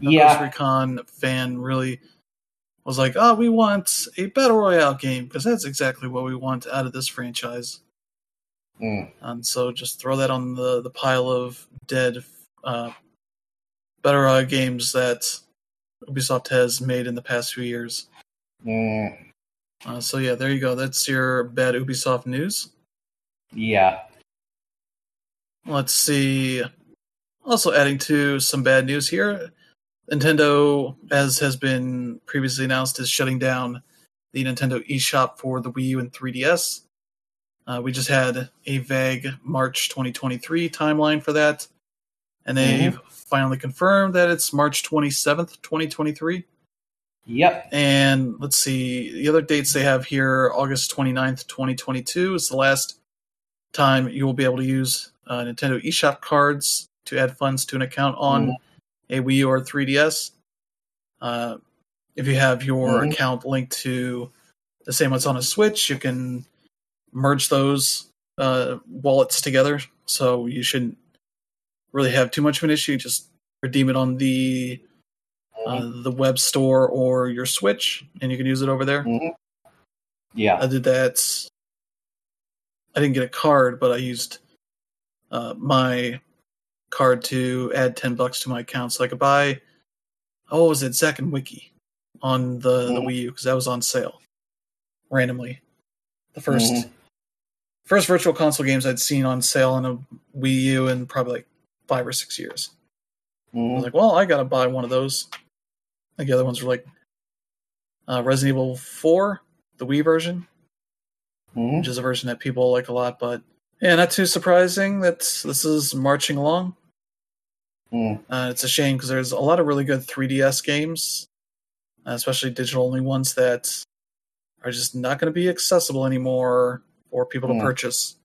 No yeah. Ghost Recon fan really was like, "Oh, we want a battle royale game because that's exactly what we want out of this franchise." Mm. And so, just throw that on the the pile of dead uh, battle royale games that Ubisoft has made in the past few years. Mm. Uh, so yeah, there you go. That's your bad Ubisoft news. yeah. Let's see. Also, adding to some bad news here, Nintendo, as has been previously announced, is shutting down the Nintendo eShop for the Wii U and 3DS. Uh, we just had a vague March 2023 timeline for that, and they've finally confirmed that it's March 27th, 2023. Yep. And let's see, the other dates they have here August 29th, 2022 is the last time you will be able to use uh, Nintendo eShop cards to add funds to an account on a Wii U or 3DS. Uh, if you have your Mhm. account linked to the same one's on a Switch, you can merge those uh, wallets together. So you shouldn't really have too much of an issue. Just redeem it on the uh, the web store or your Switch, and you can use it over there. Mhm. Yeah. I did that. I didn't get a card, but I used uh, my card to add ten bucks to my account, so I could buy. Oh, was it Zack and Wiki on the, the Mhm. Wii U because that was on sale randomly. The 1st Mhm. first virtual console games I'd seen on sale on a Wii U in probably like five or six years. I was Mhm. like, well, I gotta buy one of those. Think the other ones were like uh, Resident Evil 4, the Wii version, Mhm. which is a version that people like a lot. But yeah, not too surprising that this is marching along. Mhm. Uh, it's a shame because there's a lot of really good 3DS games, uh, especially digital only ones that are just not going to be accessible anymore for people to Hmm. purchase.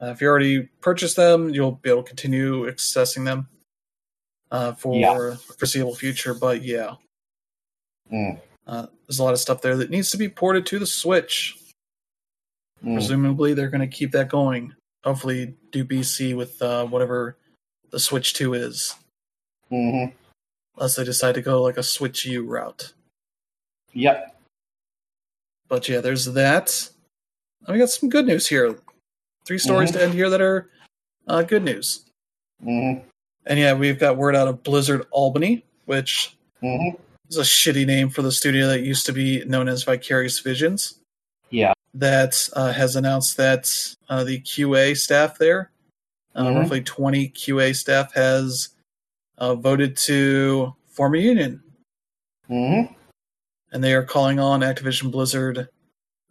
Uh, if you already purchased them, you'll be able to continue accessing them uh, for Yeah. the foreseeable future. But yeah, Mm. uh, there's a lot of stuff there that needs to be ported to the Switch. Mm. Presumably, they're going to keep that going. Hopefully, do BC with uh, whatever the Switch 2 is, Mhm. unless they decide to go like a Switch U route. Yep. But yeah, there's that. And we got some good news here. Three stories Mhm. to end here that are uh, good news. Mhm. And yeah, we've got word out of Blizzard Albany, which Mhm. is a shitty name for the studio that used to be known as Vicarious Visions. Yeah. That uh, has announced that uh, the QA staff there, uh, Mhm. roughly 20 QA staff, has uh, voted to form a union. Mhm. and they are calling on Activision Blizzard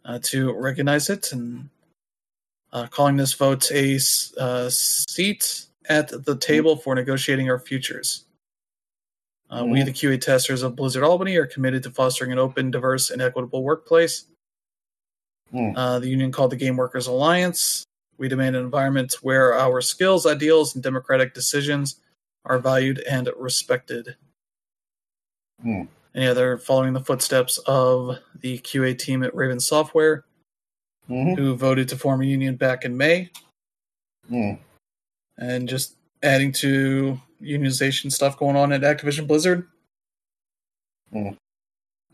uh, to recognize it and uh, calling this vote a uh, seat at the table for negotiating our futures. Uh, We, Mhm. the QA testers of Blizzard Albany, are committed to fostering an open, diverse, and equitable workplace. Mm. Uh, the union called the Game Workers Alliance. We demand an environment where our skills, ideals, and democratic decisions are valued and respected. Mm. And yeah, they're following the footsteps of the QA team at Raven Software. Mhm. who voted to form a union back in May, Mm. and just adding to unionization stuff going on at Activision Blizzard. Mm.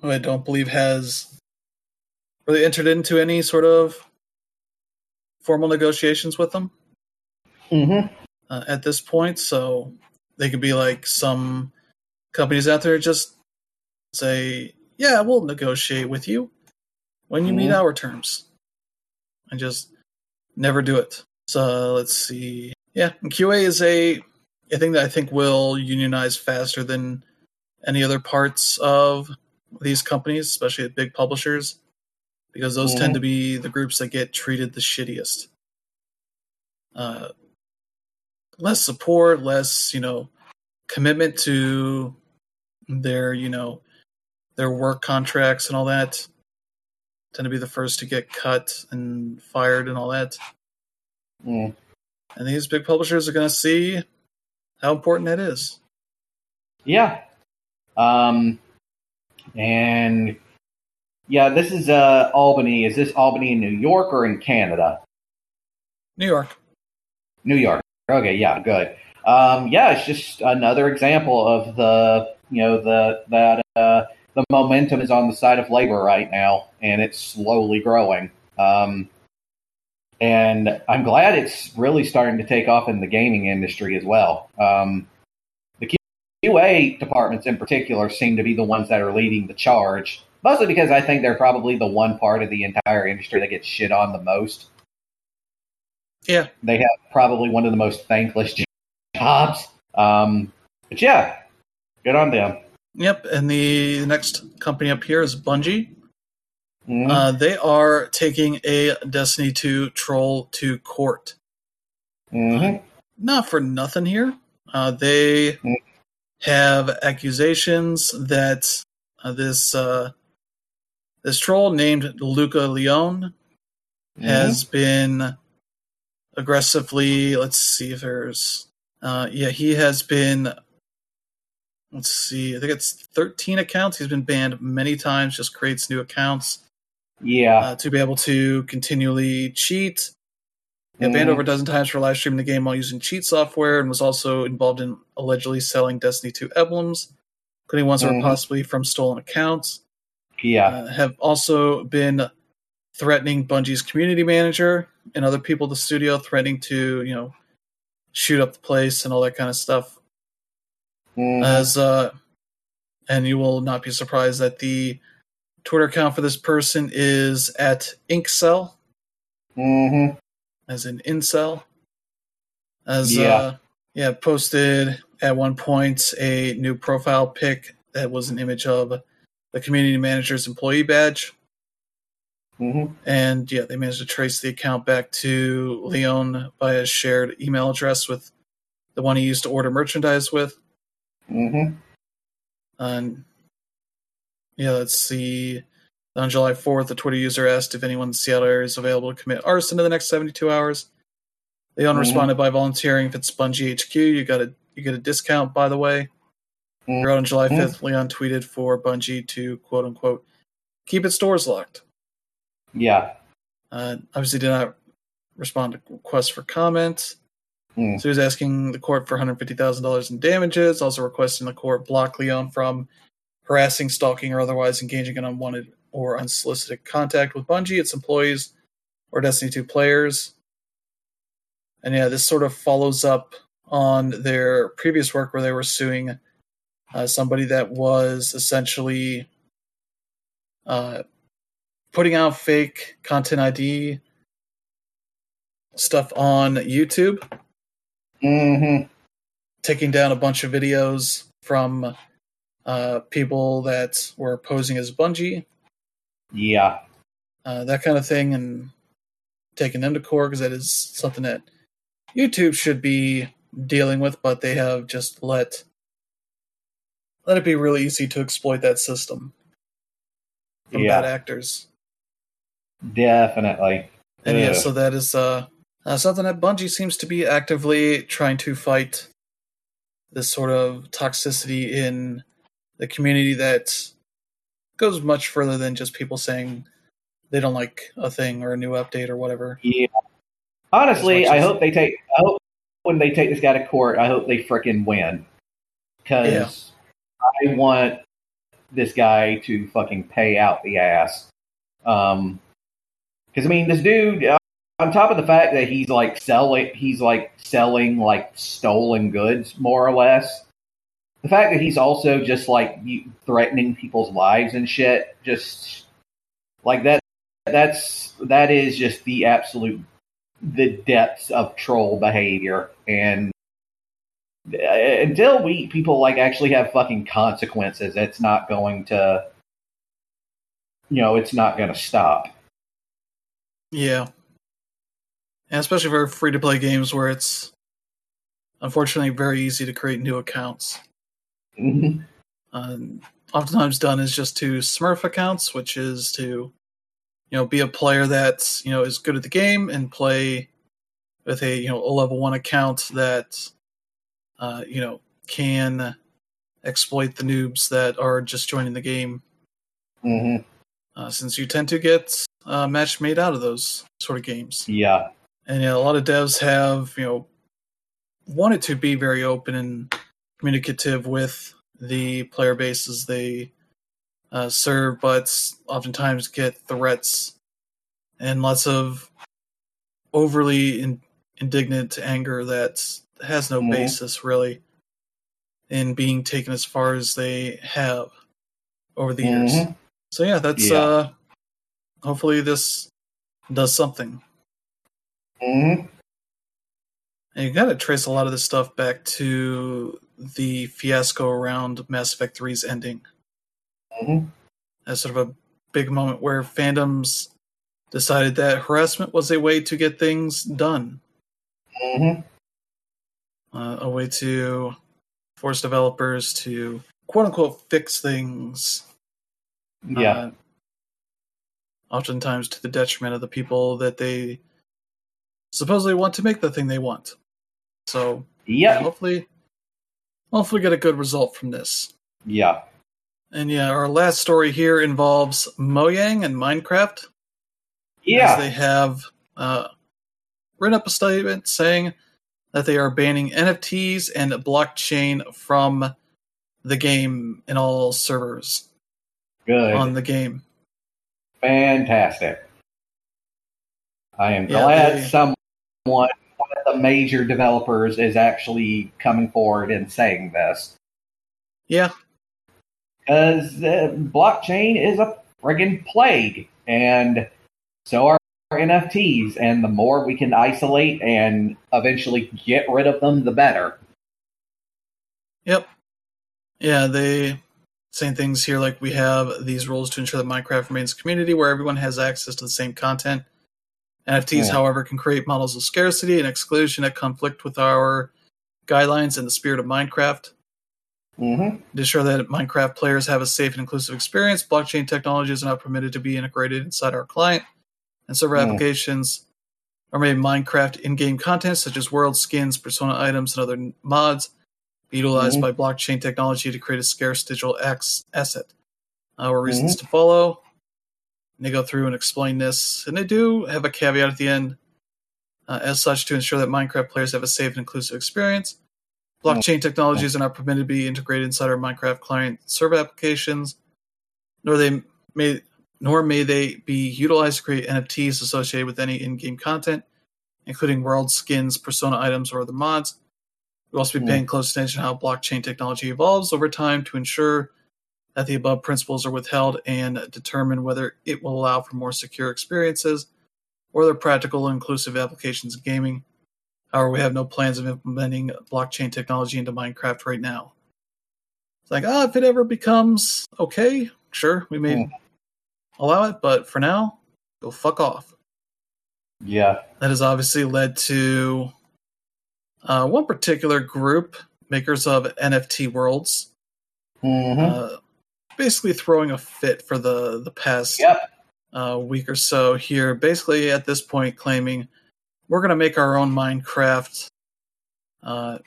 Who I don't believe has really entered into any sort of formal negotiations with them Mhm. uh, at this point. So they could be like some companies out there just say, "Yeah, we'll negotiate with you when you meet Mhm. our terms," and just never do it. So let's see. Yeah, and QA is a a thing that I think will unionize faster than any other parts of these companies, especially at big publishers, because those tend Mhm. to be the groups that get treated the shittiest. Uh, less support, less you know commitment to their you know their work contracts and all that. Tend to be the first to get cut and fired and all that. Mm. And these big publishers are going to see how important that is. Yeah. Um, and yeah, this is uh, Albany. Is this Albany in New York or in Canada? New York. New York. Okay, yeah, good. Um, yeah, it's just another example of the you know the that uh, the momentum is on the side of labor right now, and it's slowly growing. Um, and I'm glad it's really starting to take off in the gaming industry as well. Um, the QA departments in particular seem to be the ones that are leading the charge, mostly because I think they're probably the one part of the entire industry that gets shit on the most Yeah. they have probably one of the most thankless jobs. Um, but yeah, good on them. Yep. And the next company up here is Bungie. Mhm. Uh, they are taking a Destiny 2 troll to court. Mhm. Not for nothing here. Uh, they Mm. have accusations that uh, this uh, this troll named Luca Leone has been aggressively. Let's see if there's. Uh, yeah, he has been. Let's see. I think it's 13 accounts. He's been banned many times. Just creates new accounts yeah, uh, to be able to continually cheat. He got banned Mhm. over a dozen times for live streaming the game while using cheat software, and was also involved in allegedly selling Destiny 2 emblems, including ones that were Mhm. possibly from stolen accounts yeah, uh, have also been threatening Bungie's community manager and other people at the studio, threatening to you know shoot up the place and all that kind of stuff. Mhm. As uh, and you will not be surprised that the Twitter account for this person is at Inkcell, Mhm. as in incel. As Yeah. uh, yeah, posted at one point a new profile pic that was an image of the community manager's employee badge. Mhm. And yeah, they managed to trace the account back to Leon by a shared email address with the one he used to order merchandise with. Mhm. And yeah, let's see. On July 4th, the Twitter user asked if anyone in Seattle area is available to commit arson in the next 72 hours. Leon Mhm. responded by volunteering if it's Bungie HQ, you got a you get a discount. By the way, Mhm. Throughout on July 5th, Leon tweeted for Bungie to quote unquote keep its doors locked. yeah, Uh, obviously, did not respond to requests for comment. Mm. So he was asking the court for $150,000 in damages, also requesting the court block Leon from harassing, stalking, or otherwise engaging in unwanted or unsolicited contact with Bungie, its employees, or Destiny 2 players. And yeah, this sort of follows up on their previous work where they were suing uh, somebody that was essentially uh, putting out fake content ID stuff on YouTube, Mhm. taking down a bunch of videos from uh, people that were posing as Bungie, yeah, uh, that kind of thing, and taking them to court because that is something that YouTube should be dealing with, but they have just let let it be really easy to exploit that system from Yeah. bad actors. definitely. And yeah, so that is uh, uh, something that Bungie seems to be actively trying to fight this sort of toxicity in the community that goes much further than just people saying they don't like a thing or a new update or whatever. Yeah. Honestly, I hope they take. I hope when they take this guy to court, I hope they frickin' win. Because I want this guy to fucking pay out the ass. Um, because I mean, this dude, uh, on top of the fact that he's like selling, he's like selling like stolen goods, more or less. The fact that he's also just like threatening people's lives and shit, just like that. That's that is just the absolute the depths of troll behavior and until we people like actually have fucking consequences it's not going to you know it's not going to stop Yeah. And especially for free to play games where it's unfortunately very easy to create new accounts. Mhm. Um, oftentimes done is just to smurf accounts, which is to, you know, be a player that's, you know, is good at the game and play with a, you know, a level one account that, uh, you know, can exploit the noobs that are just joining the game. Mhm. Uh, since you tend to get uh, match made out of those sort of games. yeah and yeah, a lot of devs have you know wanted to be very open and communicative with the player bases they uh, serve, but oftentimes get threats and lots of overly in, indignant anger that has no Mhm. basis really in being taken as far as they have over the years. Mhm. So yeah, that's Yeah. uh hopefully this does something. Mhm. And you gotta trace a lot of this stuff back to the fiasco around Mass Effect 3's ending. Mhm. As sort of a big moment where fandoms decided that harassment was a way to get things done, Mhm. Uh, a way to force developers to quote unquote fix things. yeah uh, oftentimes to the detriment of the people that they supposedly want to make the thing they want. So yeah, yep hopefully, hopefully get a good result from this. yeah And yeah, our last story here involves Mojang and Minecraft. yeah As they have uh, written up a statement saying that they are banning NFTs and blockchain from the game in all servers good. on the game. fantastic. I am Yeah, glad they- someone one of the major developers is actually coming forward and saying this. Yeah, because uh, blockchain is a friggin' plague, and so are NFTs. And the more we can isolate and eventually get rid of them, the better. Yep. Yeah, they same things here like we have these rules to ensure that Minecraft remains a community where everyone has access to the same content. NFTs, Yeah. however, can create models of scarcity and exclusion that conflict with our guidelines and the spirit of Minecraft. Mm-hmm. To ensure that Minecraft players have a safe and inclusive experience, blockchain technologies are not permitted to be integrated inside our client and server Hmm. applications or made Minecraft in-game content such as world skins, persona items, and other mods be utilized Mhm. by blockchain technology to create a scarce digital X asset. Uh, or reasons to follow. And they go through and explain this, and they do have a caveat at the end. Uh, as such, to ensure that Minecraft players have a safe and inclusive experience, blockchain technologies are not permitted to be integrated inside our Minecraft client server applications, nor they may nor may they be utilized to create NFTs associated with any in-game content, including world skins, persona items, or other mods. We'll also be Hmm. paying close attention to how blockchain technology evolves over time to ensure that the above principles are withheld and determine whether it will allow for more secure experiences or other practical and inclusive applications in gaming. However, we have no plans of implementing blockchain technology into Minecraft right now. It's like, ah, if it ever becomes okay, sure, we may Hmm. Allow it, but for now, go fuck off. Yeah. That has obviously led to uh, one particular group, makers of NFT worlds, Mm-hmm. uh, basically throwing a fit for the the past yep. uh, week or so here. Basically, at this point, claiming we're going to make our own Minecraft uh,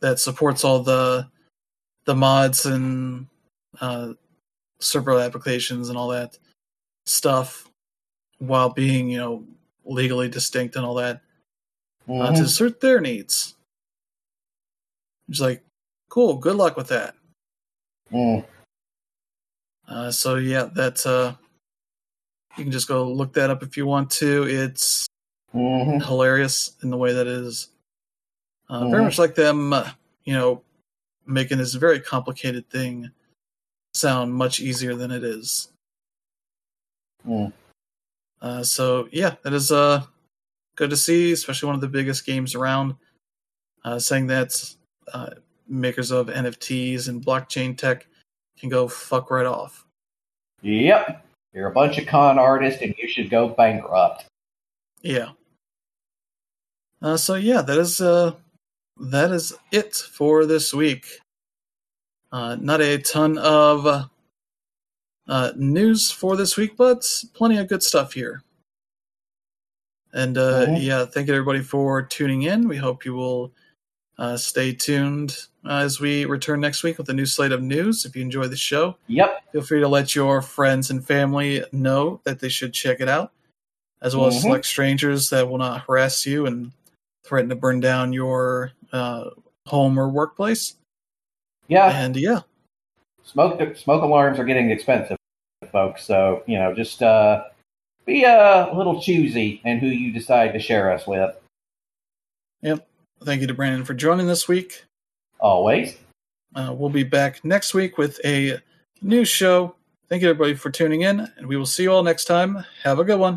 that supports all the the mods and uh, server applications and all that stuff. while being you know legally distinct and all that uh, Mhm. to suit their needs. It's like, cool, good luck with that. Mm. Uh, so yeah, that's uh, you can just go look that up if you want to. It's Mhm. hilarious in the way that is uh, very Mhm. much like them, uh, you know, making this very complicated thing sound much easier than it is. Mm. Uh, so yeah, that is uh good to see, especially one of the biggest games around. Uh, saying that uh, makers of NFTs and blockchain tech can go fuck right off. Yep. You're a bunch of con artists and you should go bankrupt. Yeah. Uh, so yeah, that is uh, that is it for this week. Uh, not a ton of uh, news for this week, but plenty of good stuff here. And uh, yeah, thank you everybody for tuning in. We hope you will uh, stay tuned uh, as we return next week with a new slate of news. If you enjoy the show, Yep. feel free to let your friends and family know that they should check it out, as well as Mhm. select strangers that will not harass you and threaten to burn down your uh, home or workplace. Yeah. And yeah, Smoke smoke alarms are getting expensive, folks. So you know, just uh, be a little choosy in who you decide to share us with. Yep. Thank you to Brandon for joining this week. Always. Uh, we'll be back next week with a new show. Thank you everybody for tuning in, and we will see you all next time. Have a good one.